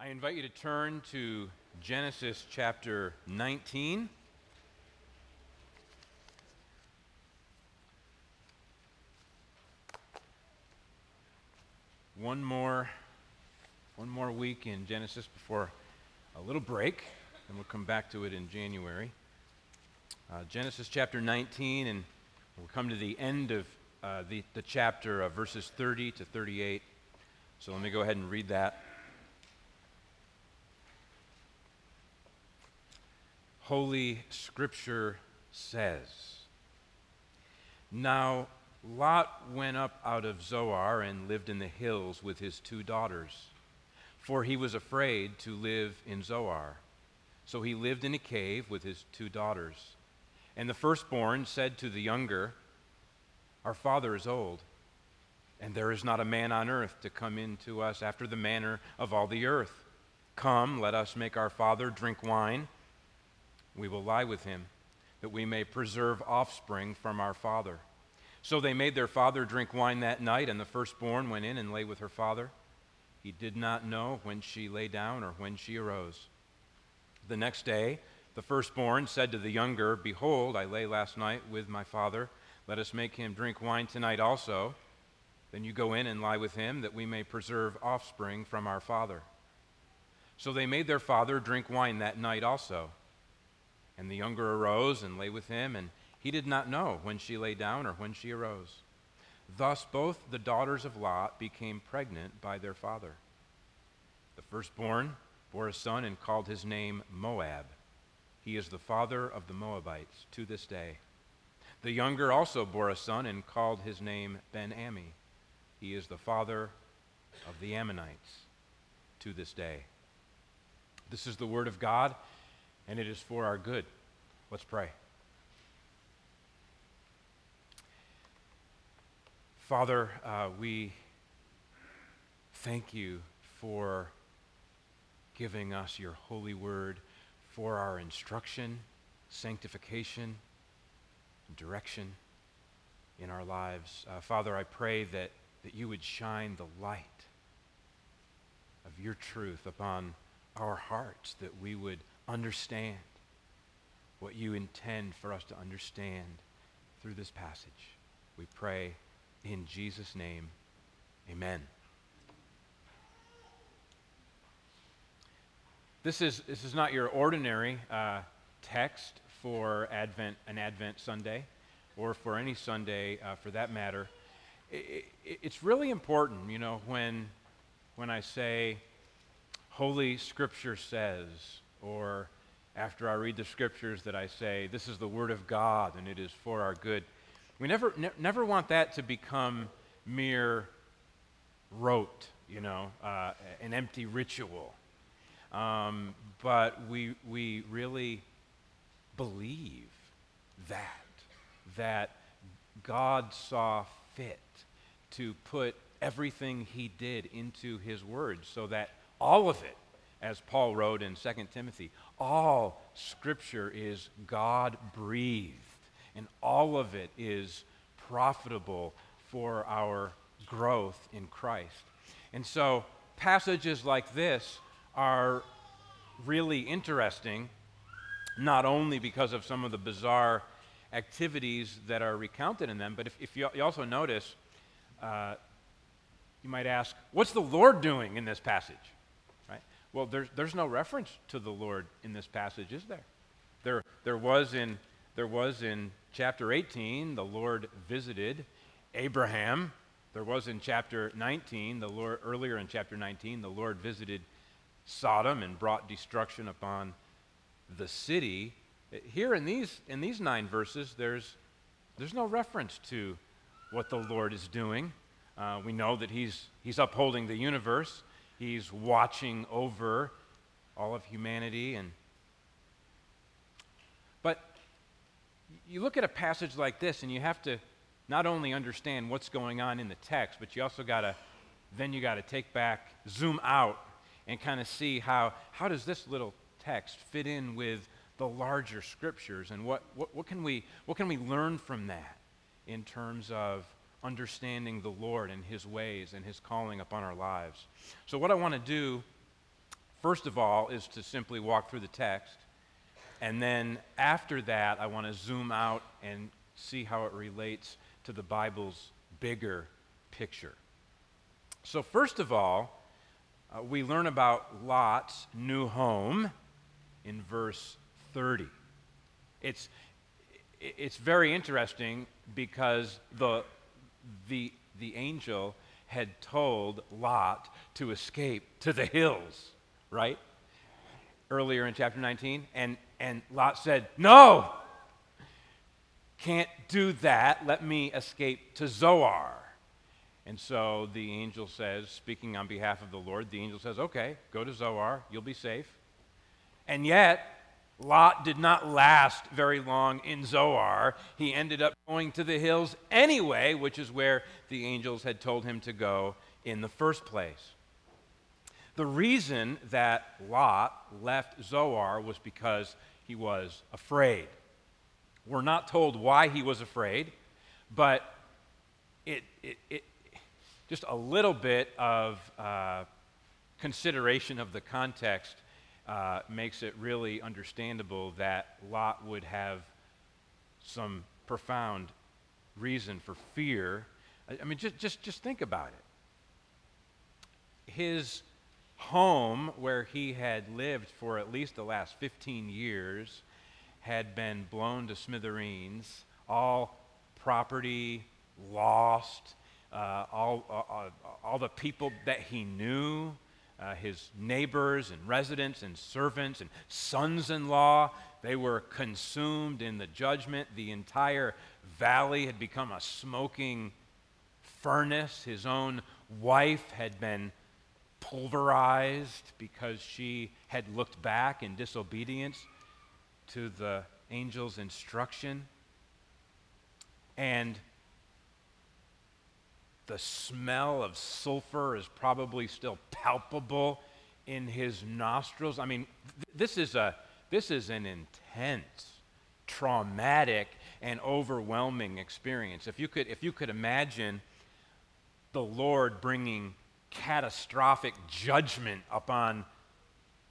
I invite you to turn to Genesis chapter 19. One more, one more week in Genesis before a little break, and we'll come back to it in January. Uh, Genesis chapter 19, and we'll come to the end of uh, the, the chapter of verses 30 to 38. So let me go ahead and read that. Holy Scripture says. Now, Lot went up out of Zoar and lived in the hills with his two daughters, for he was afraid to live in Zoar. So he lived in a cave with his two daughters. And the firstborn said to the younger, Our father is old, and there is not a man on earth to come in to us after the manner of all the earth. Come, let us make our father drink wine we will lie with him, that we may preserve offspring from our father. So they made their father drink wine that night, and the firstborn went in and lay with her father. He did not know when she lay down or when she arose. The next day, the firstborn said to the younger, Behold, I lay last night with my father. Let us make him drink wine tonight also. Then you go in and lie with him, that we may preserve offspring from our father. So they made their father drink wine that night also. And the younger arose and lay with him, and he did not know when she lay down or when she arose. Thus both the daughters of Lot became pregnant by their father. The firstborn bore a son and called his name Moab. He is the father of the Moabites to this day. The younger also bore a son and called his name Ben Ammi. He is the father of the Ammonites to this day. This is the word of God and it is for our good. Let's pray. Father, uh, we thank you for giving us your holy word for our instruction, sanctification, direction in our lives. Uh, Father, I pray that, that you would shine the light of your truth upon our hearts, that we would understand what you intend for us to understand through this passage. We pray in Jesus' name. Amen. This is, this is not your ordinary uh, text for Advent, an Advent Sunday, or for any Sunday uh, for that matter. It, it, it's really important, you know, when, when I say Holy Scripture says, or after I read the scriptures that I say, this is the word of God and it is for our good. We never, ne- never want that to become mere rote, you know, uh, an empty ritual. Um, but we, we really believe that, that God saw fit to put everything he did into his word so that all of it as Paul wrote in 2 Timothy, all scripture is God breathed, and all of it is profitable for our growth in Christ. And so, passages like this are really interesting, not only because of some of the bizarre activities that are recounted in them, but if, if you, you, also notice, uh, you might ask, what's the Lord doing in this passage? Well, there's, there's no reference to the Lord in this passage, is there? There, there, was in, there was in chapter 18, the Lord visited Abraham. There was in chapter 19, the Lord, earlier in chapter 19, the Lord visited Sodom and brought destruction upon the city. Here in these, in these nine verses, there's, there's no reference to what the Lord is doing. Uh, we know that he's, he's upholding the universe. He's watching over all of humanity and but you look at a passage like this and you have to not only understand what's going on in the text, but you also got to then you got to take back, zoom out and kind of see how how does this little text fit in with the larger scriptures and what, what, what can we what can we learn from that in terms of understanding the Lord and His ways and His calling upon our lives. So, what I want to do first of all, is to simply walk through the text. And then after that, I want to zoom out and see how it relates to the Bible's bigger picture. So, first of all, uh, we learn about Lot's new home in verse 30. It's, it's very interesting because the, the, the angel had told Lot to escape to the hills, right? Earlier in chapter 19. And, and Lot said, No, can't do that. Let me escape to Zoar. And so the angel says, speaking on behalf of the Lord, the angel says, Okay, go to Zoar, you'll be safe. And yet, Lot did not last very long in Zoar. He ended up going to the hills anyway, which is where the angels had told him to go in the first place. The reason that Lot left Zoar was because he was afraid. We're not told why he was afraid, but it, it, it just a little bit of uh, consideration of the context uh, makes it really understandable that Lot would have some profound reason for fear. I, I mean, just, just, just think about it. His home, where he had lived for at least the last 15 years, had been blown to smithereens, all property lost, uh, all, uh, uh all the people that he knew uh, his neighbors and residents and servants and sons in law. They were consumed in the judgment. The entire valley had become a smoking furnace. His own wife had been pulverized because she had looked back in disobedience to the angel's instruction. And the smell of sulfur is probably still palpable in his nostrils. I mean, th- this, is a, this is an intense, traumatic, and overwhelming experience. If you could, if you could imagine the Lord bringing catastrophic judgment upon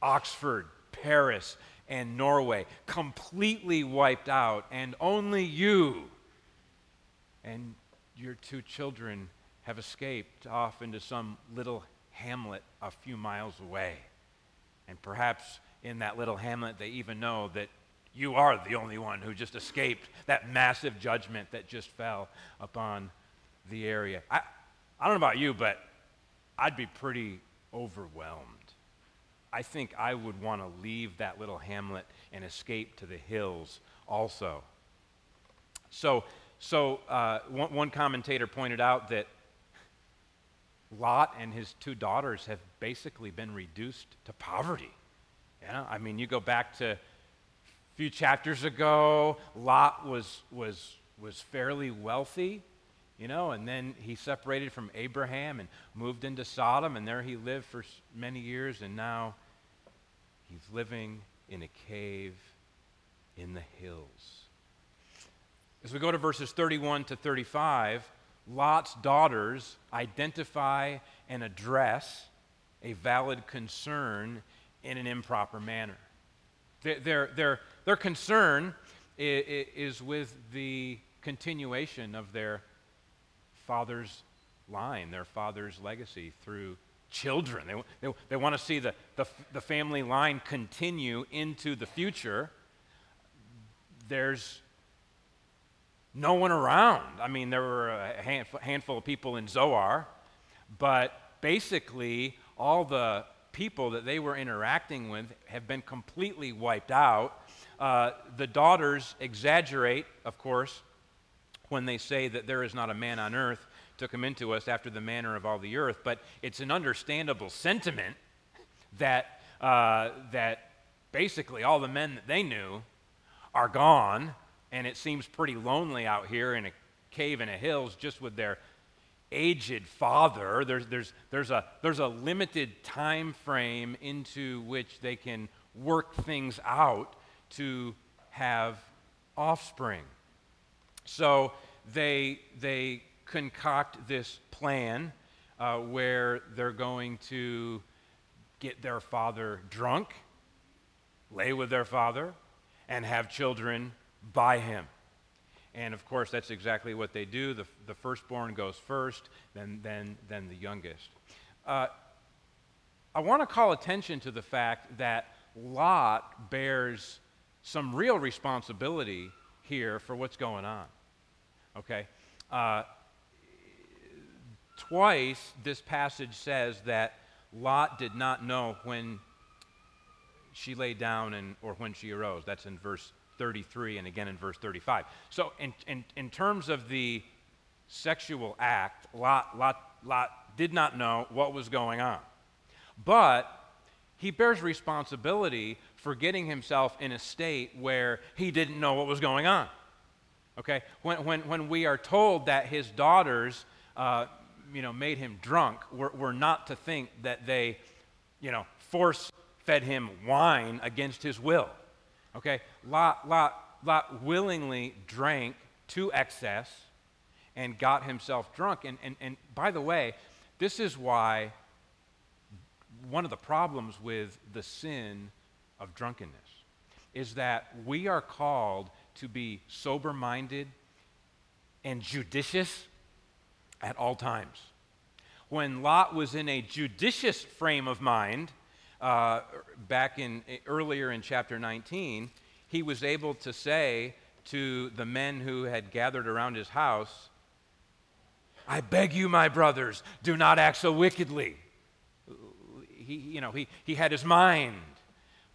Oxford, Paris, and Norway, completely wiped out, and only you and your two children have escaped off into some little hamlet a few miles away. And perhaps in that little hamlet, they even know that you are the only one who just escaped that massive judgment that just fell upon the area. I, I don't know about you, but I'd be pretty overwhelmed. I think I would want to leave that little hamlet and escape to the hills also. So, so uh, one, one commentator pointed out that Lot and his two daughters have basically been reduced to poverty. Yeah, I mean, you go back to a few chapters ago, Lot was, was, was fairly wealthy, you know, and then he separated from Abraham and moved into Sodom, and there he lived for many years, and now he's living in a cave in the hills. As we go to verses 31 to 35, Lot's daughters identify and address a valid concern in an improper manner. Their, their, their concern is with the continuation of their father's line, their father's legacy through children. They, they, they want to see the, the, the family line continue into the future. There's no one around. I mean, there were a handful of people in Zoar, but basically, all the people that they were interacting with have been completely wiped out. Uh, the daughters exaggerate, of course, when they say that there is not a man on earth to come into us after the manner of all the earth, but it's an understandable sentiment that, uh, that basically all the men that they knew are gone and it seems pretty lonely out here in a cave in the hills just with their aged father. There's, there's, there's, a, there's a limited time frame into which they can work things out to have offspring. So they, they concoct this plan uh, where they're going to get their father drunk, lay with their father, and have children by him. And of course, that's exactly what they do. The, the firstborn goes first, then, then, then the youngest. Uh, I want to call attention to the fact that Lot bears some real responsibility here for what's going on. Okay? Uh, twice this passage says that Lot did not know when she lay down and, or when she arose. That's in verse 33 and again in verse 35. So, in, in, in terms of the sexual act, Lot, Lot, Lot did not know what was going on. But he bears responsibility for getting himself in a state where he didn't know what was going on. Okay? When, when, when we are told that his daughters, uh, you know, made him drunk, we're, we're not to think that they, you know, force fed him wine against his will. Okay? Lot, Lot, Lot willingly drank to excess and got himself drunk. And, and, and by the way, this is why one of the problems with the sin of drunkenness is that we are called to be sober minded and judicious at all times. When Lot was in a judicious frame of mind, uh, back in earlier in chapter 19, he was able to say to the men who had gathered around his house, I beg you, my brothers, do not act so wickedly. He, you know, he, he had his mind.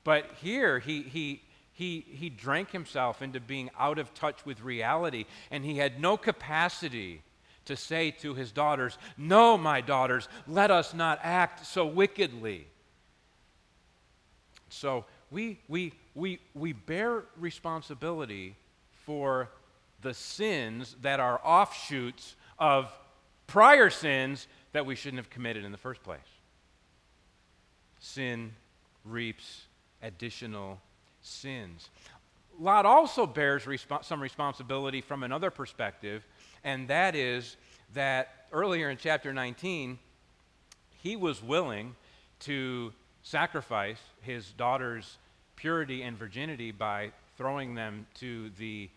But here, he, he, he, he drank himself into being out of touch with reality, and he had no capacity to say to his daughters, No, my daughters, let us not act so wickedly. So we, we, we, we bear responsibility for the sins that are offshoots of prior sins that we shouldn't have committed in the first place. Sin reaps additional sins. Lot also bears some responsibility from another perspective, and that is that earlier in chapter 19, he was willing to sacrifice his daughter's purity and virginity by throwing them to the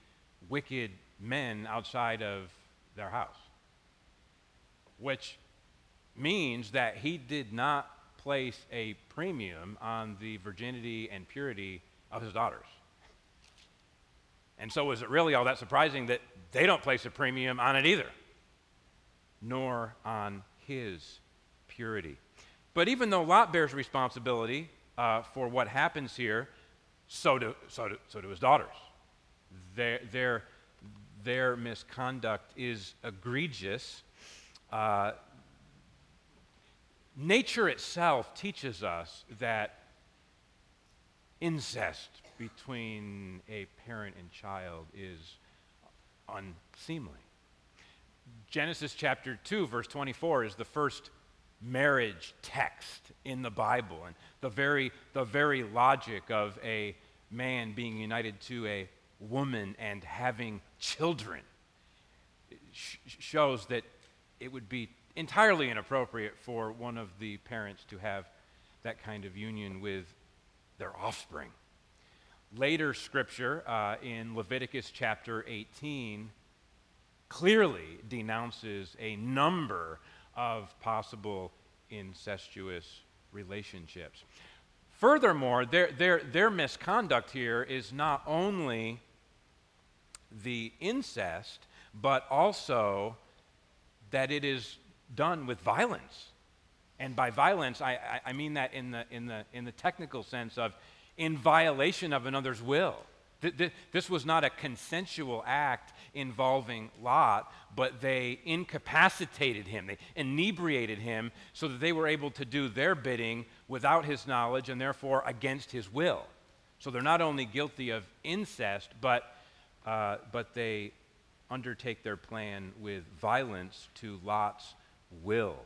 wicked men outside of their house. Which means that he did not place a premium on the virginity and purity of his daughters. And so, is it really all that surprising that they don't place a premium on it either, nor on his purity? But even though Lot bears responsibility uh, for what happens here, so do, so do, so do his daughters. Their, their, their misconduct is egregious. Uh, nature itself teaches us that incest between a parent and child is unseemly. Genesis chapter 2, verse 24 is the first marriage text in the Bible. And the very, the very logic of a man being united to a woman and having children sh- shows that it would be entirely inappropriate for one of the parents to have that kind of union with their offspring. Later scripture uh, in Leviticus chapter 18 clearly denounces a number of possible incestuous relationships. Furthermore, their, their, their misconduct here is not only the incest, but also that it is done with violence. And by violence, I, I, mean that in the, in, the, in the technical sense of in violation of another's will. This was not a consensual act involving Lot, but they incapacitated him. They inebriated him so that they were able to do their bidding without his knowledge and therefore against his will. So they're not only guilty of incest, but, uh, but they undertake their plan with violence to Lot's will.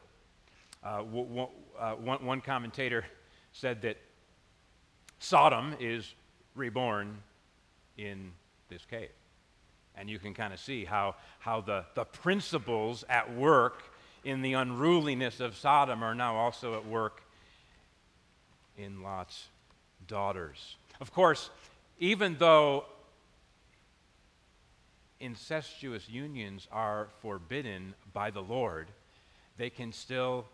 Uh, uh, one, one commentator said that Sodom is reborn in this cave. And you can kind of see how, how the, the principles at work in the unruliness of Sodom are now also at work in Lot's daughters. Of course, even though incestuous unions are forbidden by the Lord, they can still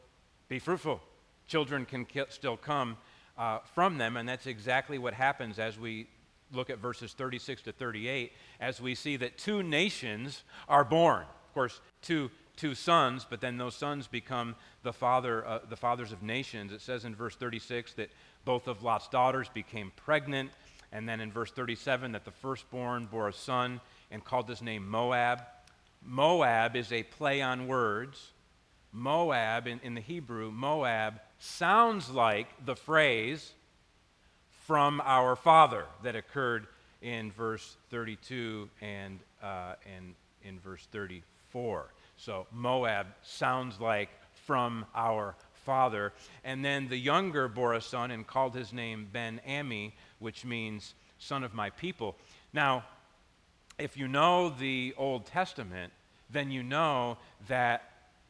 be fruitful. Children can ki- still come uh, from them, and that's exactly what happens as we look at verses 36 to 38, as we see that two nations are born. Of course, two, two sons, but then those sons become the, father, uh, the fathers of nations. It says in verse 36 that both of Lot's daughters became pregnant, and then in verse 37 that the firstborn bore a son and called his name Moab. Moab is a play on words. Moab, in, in the Hebrew, Moab sounds like the phrase from our father that occurred in verse 32 and, uh, and in verse 34. So Moab sounds like from our father. And then the younger bore a son and called his name Ben Ammi, which means son of my people. Now, if you know the Old Testament, then you know that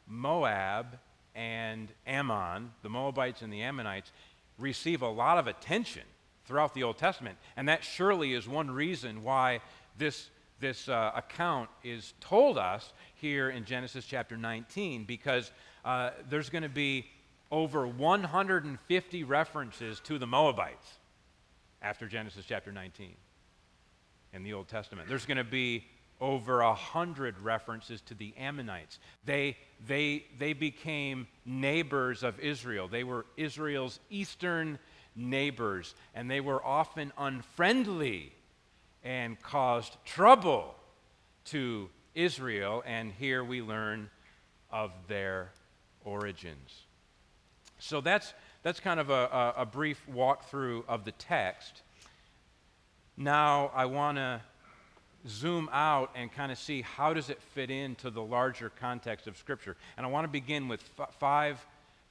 Moab and Ammon, the Moabites and the Ammonites, receive a lot of attention throughout the Old Testament. And that surely is one reason why this, this uh, account is told us here in Genesis chapter 19, because uh, there's going to be over 150 references to the Moabites after Genesis chapter 19 in the Old Testament. There's going to be over a hundred references to the Ammonites. They, they, they became neighbors of Israel. They were Israel's eastern neighbors, and they were often unfriendly and caused trouble to Israel. And here we learn of their origins. So that's, that's kind of a, a, a brief walkthrough of the text. Now I want to zoom out and kind of see how does it fit into the larger context of Scripture. And I want to begin with f- five,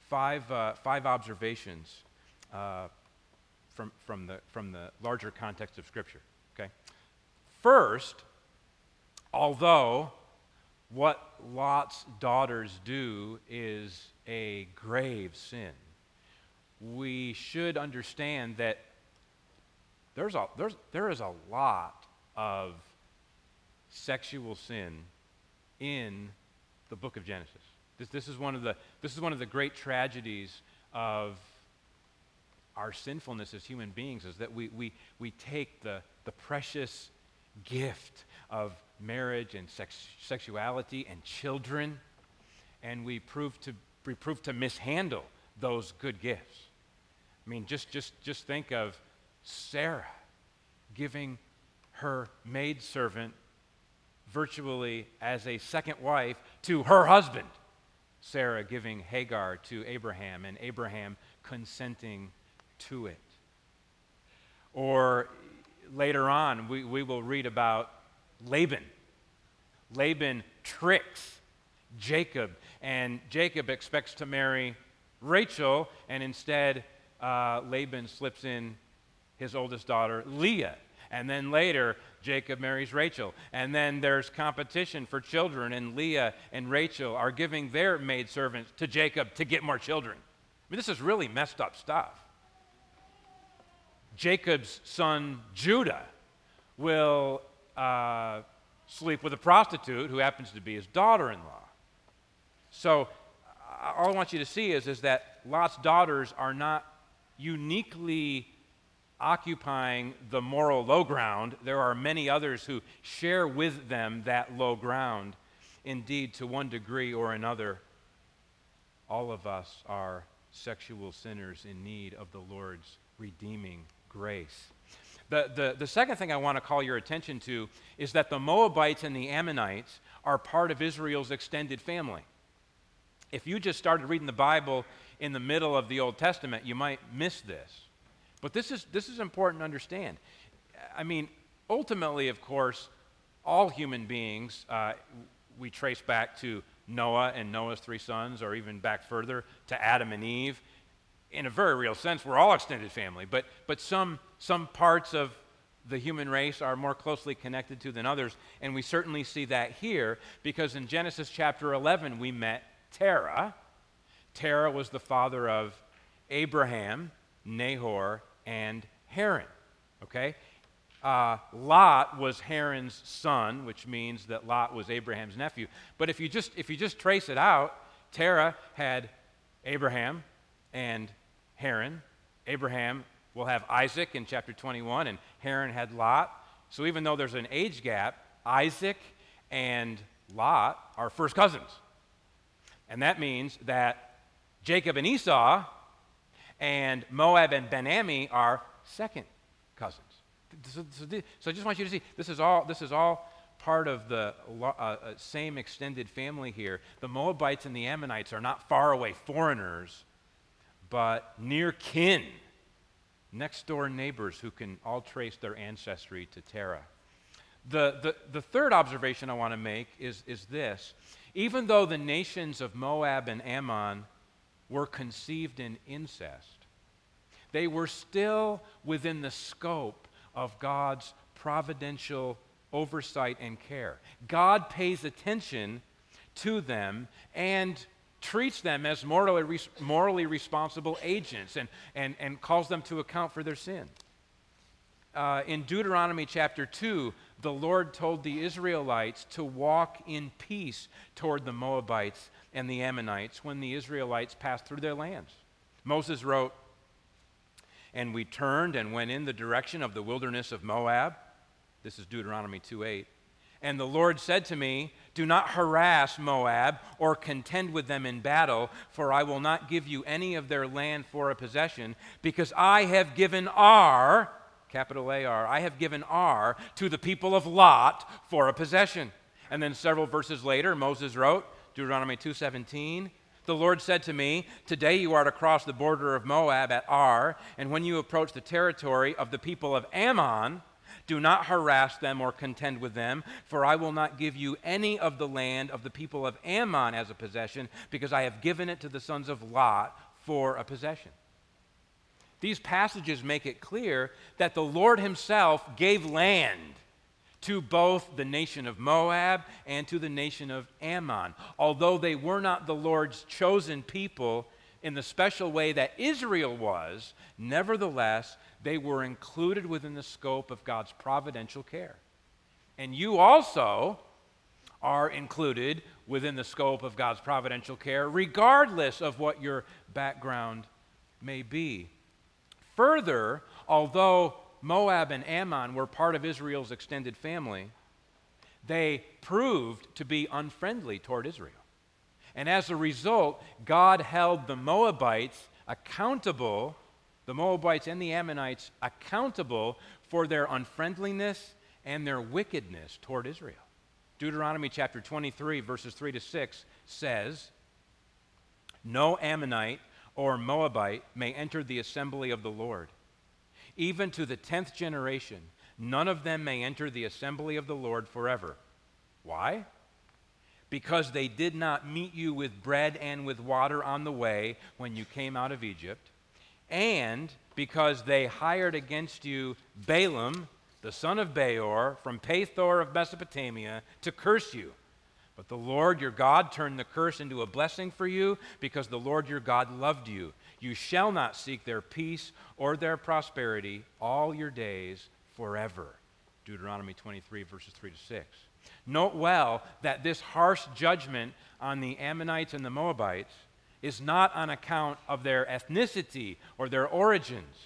five, uh, five observations uh, from, from, the, from the larger context of Scripture. Okay? First, although what Lot's daughters do is a grave sin, we should understand that there's a, there's, there is a lot of sexual sin in the book of Genesis. This, this, is one of the, this is one of the great tragedies of our sinfulness as human beings is that we, we, we take the, the precious gift of marriage and sex, sexuality and children and we prove to, we prove to mishandle those good gifts. I mean, just, just, just think of Sarah giving her maidservant virtually as a second wife to her husband. Sarah giving Hagar to Abraham and Abraham consenting to it. Or later on, we, we will read about Laban. Laban tricks Jacob, and Jacob expects to marry Rachel, and instead, uh, Laban slips in his oldest daughter, Leah. And then later, Jacob marries Rachel. And then there's competition for children, and Leah and Rachel are giving their maidservants to Jacob to get more children. I mean, this is really messed up stuff. Jacob's son, Judah, will uh, sleep with a prostitute who happens to be his daughter in law. So, all I want you to see is, is that Lot's daughters are not uniquely occupying the moral low ground, there are many others who share with them that low ground. Indeed, to one degree or another, all of us are sexual sinners in need of the Lord's redeeming grace. The, the, the second thing I want to call your attention to is that the Moabites and the Ammonites are part of Israel's extended family. If you just started reading the Bible in the middle of the Old Testament, you might miss this. But this is, this is important to understand. I mean, ultimately, of course, all human beings, uh, we trace back to Noah and Noah's three sons, or even back further to Adam and Eve. In a very real sense, we're all extended family, but, but some, some parts of the human race are more closely connected to than others, and we certainly see that here because in Genesis chapter 11 we met Terah. Terah was the father of Abraham, Nahor, and Haran. Okay? Uh, Lot was Haran's son, which means that Lot was Abraham's nephew. But if you just, if you just trace it out, Terah had Abraham and Haran. Abraham will have Isaac in chapter 21, and Haran had Lot. So even though there's an age gap, Isaac and Lot are first cousins. And that means that Jacob and Esau and Moab and Ben-Ammi are second cousins. So, I just want you to see this is all, this is all part of the uh, uh, same extended family here. The Moabites and the Ammonites are not far away foreigners, but near kin, next door neighbors who can all trace their ancestry to Terah. The, the, the third observation I want to make is, is this. Even though the nations of Moab and Ammon were conceived in incest, they were still within the scope of God's providential oversight and care. God pays attention to them and treats them as morally, morally responsible agents and, and, and calls them to account for their sin. Uh, in Deuteronomy chapter 2, the Lord told the Israelites to walk in peace toward the Moabites and the Ammonites when the Israelites passed through their lands. Moses wrote, And we turned and went in the direction of the wilderness of Moab. This is Deuteronomy 2 8. And the Lord said to me, Do not harass Moab or contend with them in battle, for I will not give you any of their land for a possession, because I have given R, capital AR, I have given Ar to the people of Lot for a possession. And then several verses later, Moses wrote, Deuteronomy 2:17, the Lord said to me, Today you are to cross the border of Moab at Ar, and when you approach the territory of the people of Ammon, do not harass them or contend with them, for I will not give you any of the land of the people of Ammon as a possession, because I have given it to the sons of Lot for a possession. These passages make it clear that the Lord Himself gave land to both the nation of Moab and to the nation of Ammon. Although they were not the Lord's chosen people in the special way that Israel was, nevertheless, they were included within the scope of God's providential care. And you also are included within the scope of God's providential care, regardless of what your background may be. Further, although Moab and Ammon were part of Israel's extended family, they proved to be unfriendly toward Israel. And as a result, God held the Moabites accountable, the Moabites and the Ammonites accountable for their unfriendliness and their wickedness toward Israel. Deuteronomy chapter 23, verses 3 to 6 says, No Ammonite or Moabite may enter the assembly of the Lord. Even to the tenth generation, none of them may enter the assembly of the Lord forever. Why? Because they did not meet you with bread and with water on the way when you came out of Egypt, and because they hired against you Balaam, the son of Beor, from Pethor of Mesopotamia, to curse you but the Lord your God turned the curse into a blessing for you because the Lord your God loved you. You shall not seek their peace or their prosperity all your days forever. Deuteronomy 23, verses 3 to 6. Note well that this harsh judgment on the Ammonites and the Moabites is not on account of their ethnicity or their origins.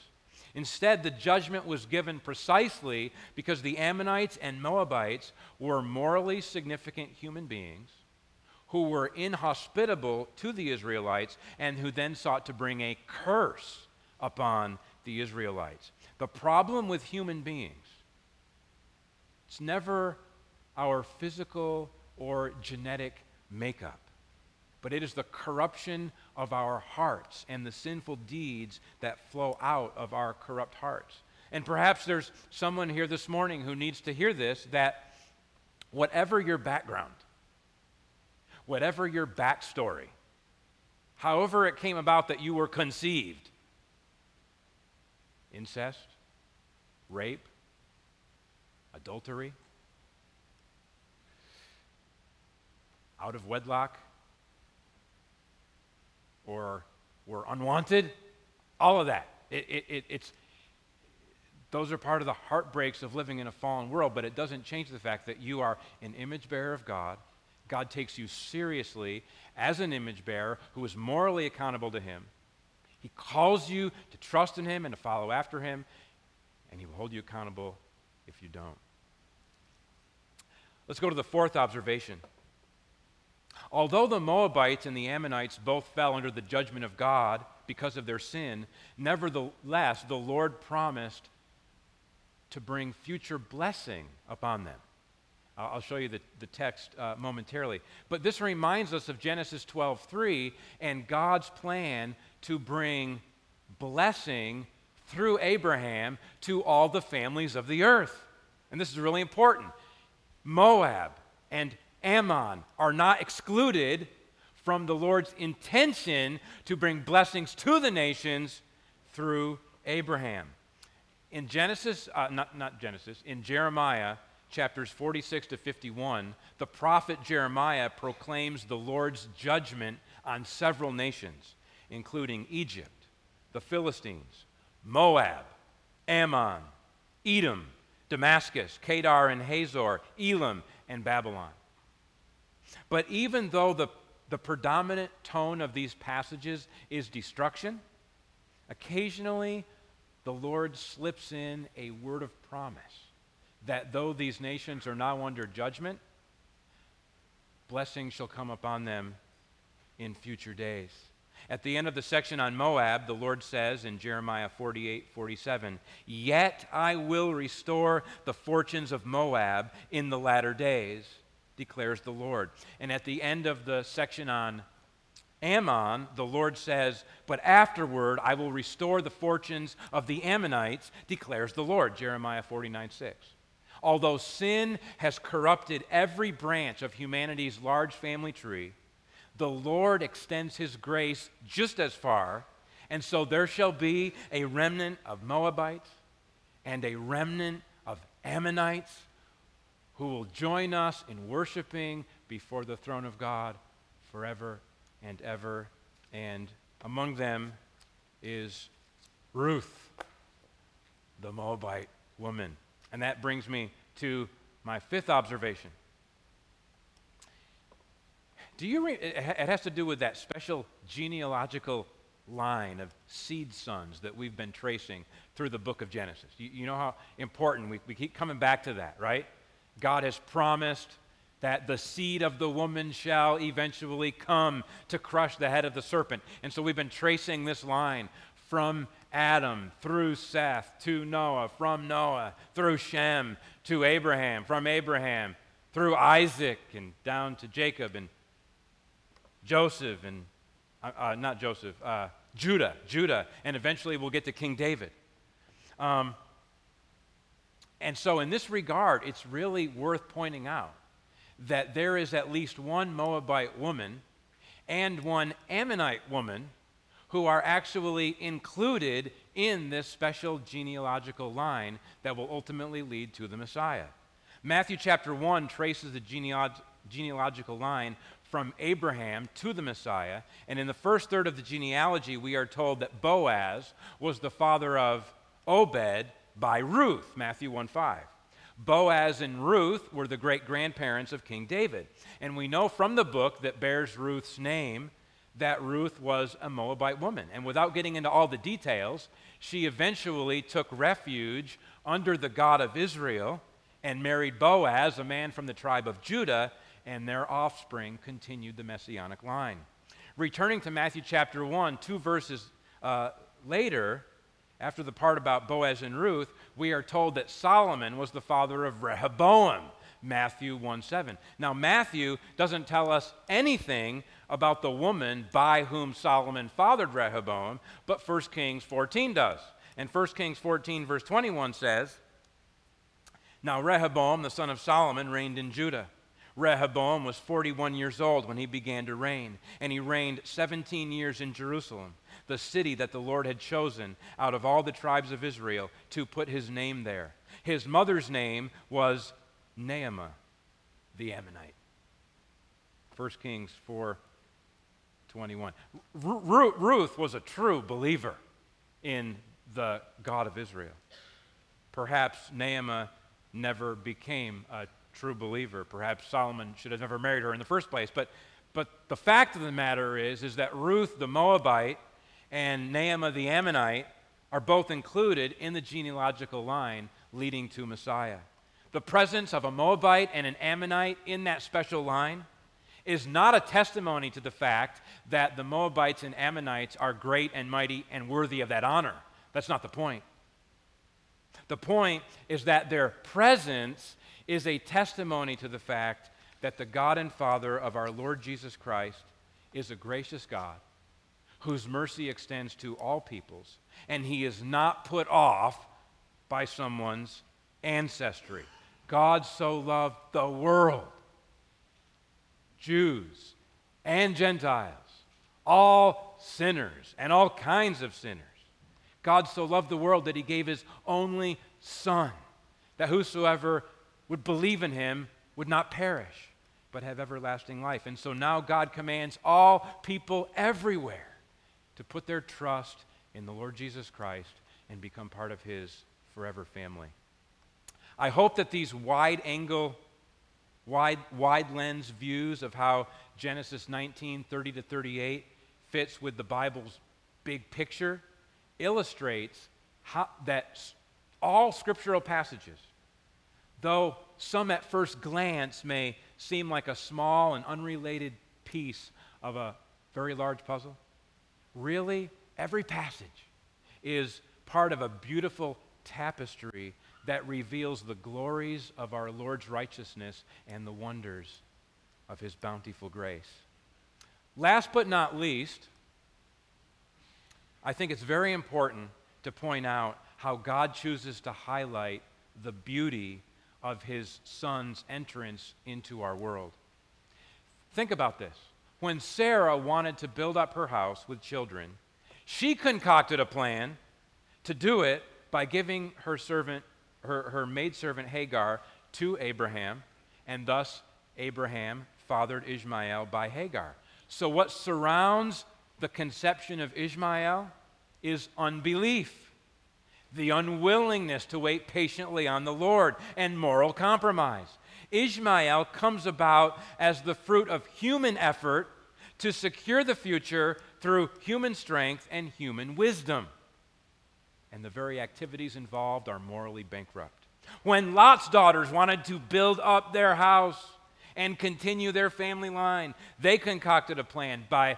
Instead, the judgment was given precisely because the Ammonites and Moabites were morally significant human beings who were inhospitable to the Israelites and who then sought to bring a curse upon the Israelites. The problem with human beings, it's never our physical or genetic makeup but it is the corruption of our hearts and the sinful deeds that flow out of our corrupt hearts. And perhaps there's someone here this morning who needs to hear this that whatever your background, whatever your backstory, however it came about that you were conceived incest, rape, adultery, out of wedlock or were unwanted, all of that. It, it, it, it's, those are part of the heartbreaks of living in a fallen world, but it doesn't change the fact that you are an image bearer of God. God takes you seriously as an image bearer who is morally accountable to Him. He calls you to trust in Him and to follow after Him, and He will hold you accountable if you don't. Let's go to the fourth observation. Although the Moabites and the Ammonites both fell under the judgment of God because of their sin, nevertheless, the Lord promised to bring future blessing upon them. I'll show you the, the text uh, momentarily. But this reminds us of Genesis 12:3 and God's plan to bring blessing through Abraham to all the families of the earth. And this is really important. Moab and Ammon are not excluded from the Lord's intention to bring blessings to the nations through Abraham. In Genesis, uh, not, not Genesis, in Jeremiah chapters 46 to 51, the prophet Jeremiah proclaims the Lord's judgment on several nations, including Egypt, the Philistines, Moab, Ammon, Edom, Damascus, Kedar and Hazor, Elam, and Babylon. But even though the, the predominant tone of these passages is destruction, occasionally the Lord slips in a word of promise that though these nations are now under judgment, blessings shall come upon them in future days. At the end of the section on Moab, the Lord says in Jeremiah 48 47, Yet I will restore the fortunes of Moab in the latter days, declares the Lord. And at the end of the section on Ammon, the Lord says, But afterward I will restore the fortunes of the Ammonites, declares the Lord. Jeremiah 49 6. Although sin has corrupted every branch of humanity's large family tree, the Lord extends his grace just as far, and so there shall be a remnant of Moabites and a remnant of Ammonites who will join us in worshiping before the throne of God forever and ever. And among them is Ruth, the Moabite woman. And that brings me to my fifth observation. Do you re- it has to do with that special genealogical line of seed sons that we've been tracing through the book of Genesis. You, you know how important we, we keep coming back to that, right? God has promised that the seed of the woman shall eventually come to crush the head of the serpent. And so we've been tracing this line from Adam through Seth to Noah, from Noah through Shem to Abraham, from Abraham through Isaac and down to Jacob and Joseph and, uh, uh, not Joseph, uh, Judah, Judah, and eventually we'll get to King David. Um, and so, in this regard, it's really worth pointing out that there is at least one Moabite woman and one Ammonite woman who are actually included in this special genealogical line that will ultimately lead to the Messiah. Matthew chapter 1 traces the genealog- genealogical line from Abraham to the Messiah. And in the first third of the genealogy, we are told that Boaz was the father of Obed by Ruth, Matthew 1 5. Boaz and Ruth were the great grandparents of King David. And we know from the book that bears Ruth's name that Ruth was a Moabite woman. And without getting into all the details, she eventually took refuge under the God of Israel and married Boaz, a man from the tribe of Judah, and their offspring continued the messianic line. Returning to Matthew chapter 1, two verses uh, later, after the part about Boaz and Ruth, we are told that Solomon was the father of Rehoboam. Matthew 1 7. Now, Matthew doesn't tell us anything about the woman by whom Solomon fathered Rehoboam, but 1 Kings 14 does. And 1 Kings 14, verse 21 says, Now Rehoboam, the son of Solomon, reigned in Judah. Rehoboam was 41 years old when he began to reign, and he reigned 17 years in Jerusalem, the city that the Lord had chosen out of all the tribes of Israel to put his name there. His mother's name was Naamah, the Ammonite. 1 Kings 4 21. Ruth was a true believer in the God of Israel. Perhaps Naamah never became a true believer. Perhaps Solomon should have never married her in the first place. But, but the fact of the matter is, is that Ruth the Moabite and Naamah the Ammonite are both included in the genealogical line leading to Messiah. The presence of a Moabite and an Ammonite in that special line is not a testimony to the fact that the Moabites and Ammonites are great and mighty and worthy of that honor. That's not the point. The point is that their presence is a testimony to the fact that the God and Father of our Lord Jesus Christ is a gracious God whose mercy extends to all peoples, and he is not put off by someone's ancestry. God so loved the world, Jews and Gentiles, all sinners and all kinds of sinners. God so loved the world that he gave his only Son, that whosoever would believe in him would not perish, but have everlasting life. And so now God commands all people everywhere to put their trust in the Lord Jesus Christ and become part of his forever family. I hope that these wide angle, wide, wide lens views of how Genesis 19, 30 to 38 fits with the Bible's big picture illustrates how, that all scriptural passages, though some at first glance may seem like a small and unrelated piece of a very large puzzle, really, every passage is part of a beautiful tapestry that reveals the glories of our Lord's righteousness and the wonders of his bountiful grace. Last but not least, I think it's very important to point out how God chooses to highlight the beauty of his son's entrance into our world. Think about this. When Sarah wanted to build up her house with children, she concocted a plan to do it by giving her servant, her, her maidservant Hagar, to Abraham, and thus Abraham fathered Ishmael by Hagar. So, what surrounds the conception of Ishmael is unbelief, the unwillingness to wait patiently on the Lord, and moral compromise. Ishmael comes about as the fruit of human effort to secure the future through human strength and human wisdom. And the very activities involved are morally bankrupt. When Lot's daughters wanted to build up their house and continue their family line, they concocted a plan by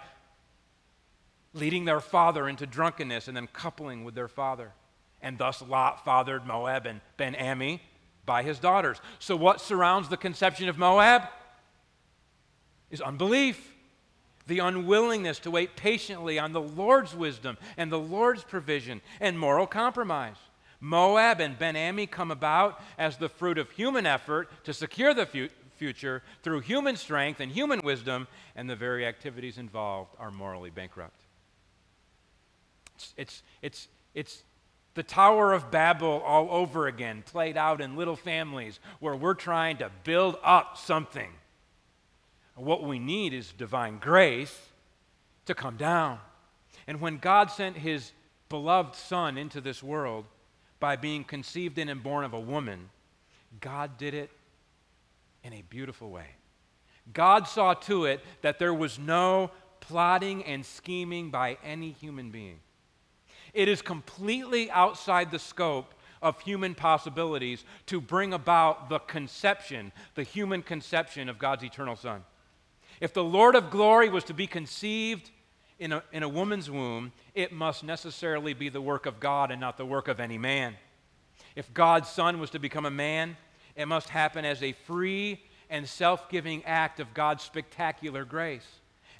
leading their father into drunkenness and then coupling with their father. And thus Lot fathered Moab and Ben Ami by his daughters. So, what surrounds the conception of Moab is unbelief. The unwillingness to wait patiently on the Lord's wisdom and the Lord's provision and moral compromise. Moab and Ben Ami come about as the fruit of human effort to secure the fu- future through human strength and human wisdom, and the very activities involved are morally bankrupt. It's, it's, it's, it's the Tower of Babel all over again, played out in little families where we're trying to build up something. What we need is divine grace to come down. And when God sent his beloved Son into this world by being conceived in and born of a woman, God did it in a beautiful way. God saw to it that there was no plotting and scheming by any human being. It is completely outside the scope of human possibilities to bring about the conception, the human conception of God's eternal Son. If the Lord of glory was to be conceived in a, in a woman's womb, it must necessarily be the work of God and not the work of any man. If God's Son was to become a man, it must happen as a free and self giving act of God's spectacular grace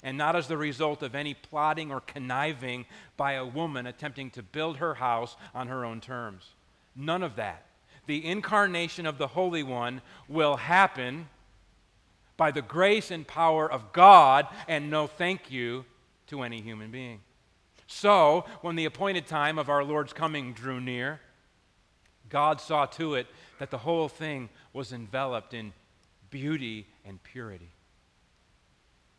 and not as the result of any plotting or conniving by a woman attempting to build her house on her own terms. None of that. The incarnation of the Holy One will happen by the grace and power of God, and no thank you to any human being. So, when the appointed time of our Lord's coming drew near, God saw to it that the whole thing was enveloped in beauty and purity.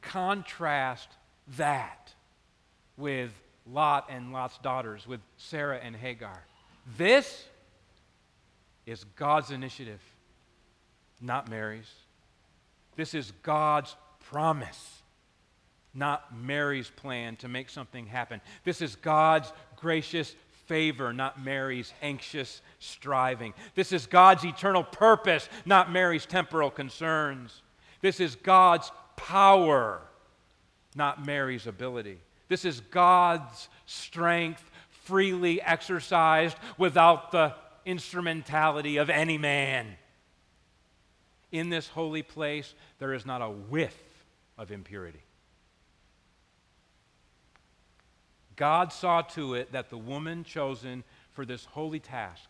Contrast that with Lot and Lot's daughters, with Sarah and Hagar. This is God's initiative, not Mary's. This is God's promise, not Mary's plan to make something happen. This is God's gracious favor, not Mary's anxious striving. This is God's eternal purpose, not Mary's temporal concerns. This is God's power, not Mary's ability. This is God's strength freely exercised without the instrumentality of any man. In this holy place, there is not a whiff of impurity. God saw to it that the woman chosen for this holy task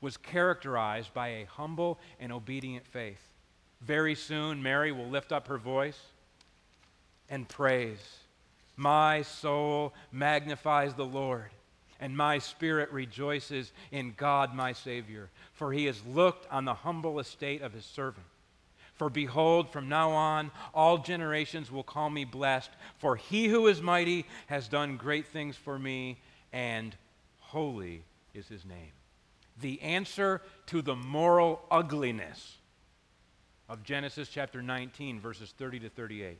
was characterized by a humble and obedient faith. Very soon, Mary will lift up her voice and praise. My soul magnifies the Lord, and my spirit rejoices in God my Savior, for he has looked on the humble estate of his servant. For behold, from now on, all generations will call me blessed, for he who is mighty has done great things for me, and holy is his name. The answer to the moral ugliness of Genesis chapter 19, verses 30 to 38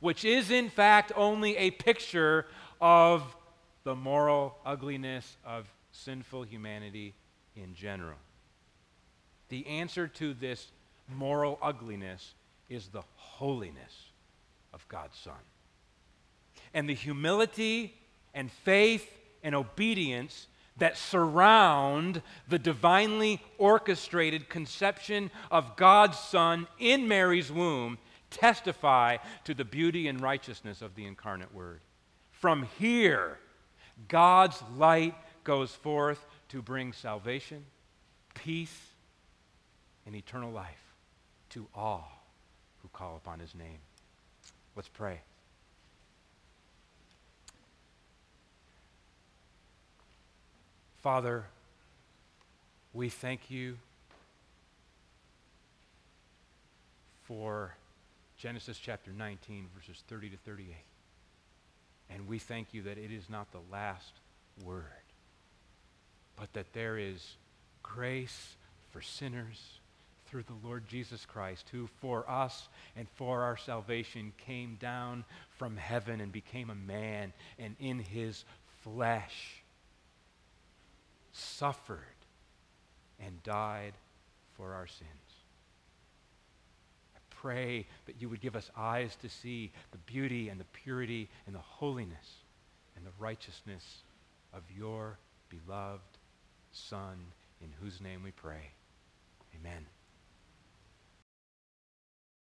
which is in fact only a picture of the moral ugliness of sinful humanity in general. The answer to this moral ugliness is the holiness of God's Son. And the humility and faith and obedience that surround the divinely orchestrated conception of God's Son in Mary's womb testify to the beauty and righteousness of the incarnate Word. From here, God's light goes forth to bring salvation, peace, and eternal life to all who call upon his name. Let's pray. Father, we thank you for Genesis chapter 19, verses 30 to 38. And we thank you that it is not the last word, but that there is grace for sinners through the Lord Jesus Christ, who for us and for our salvation came down from heaven and became a man, and in his flesh suffered and died for our sins I pray that you would give us eyes to see the beauty and the purity and the holiness and the righteousness of your beloved Son, in whose name we pray. Amen.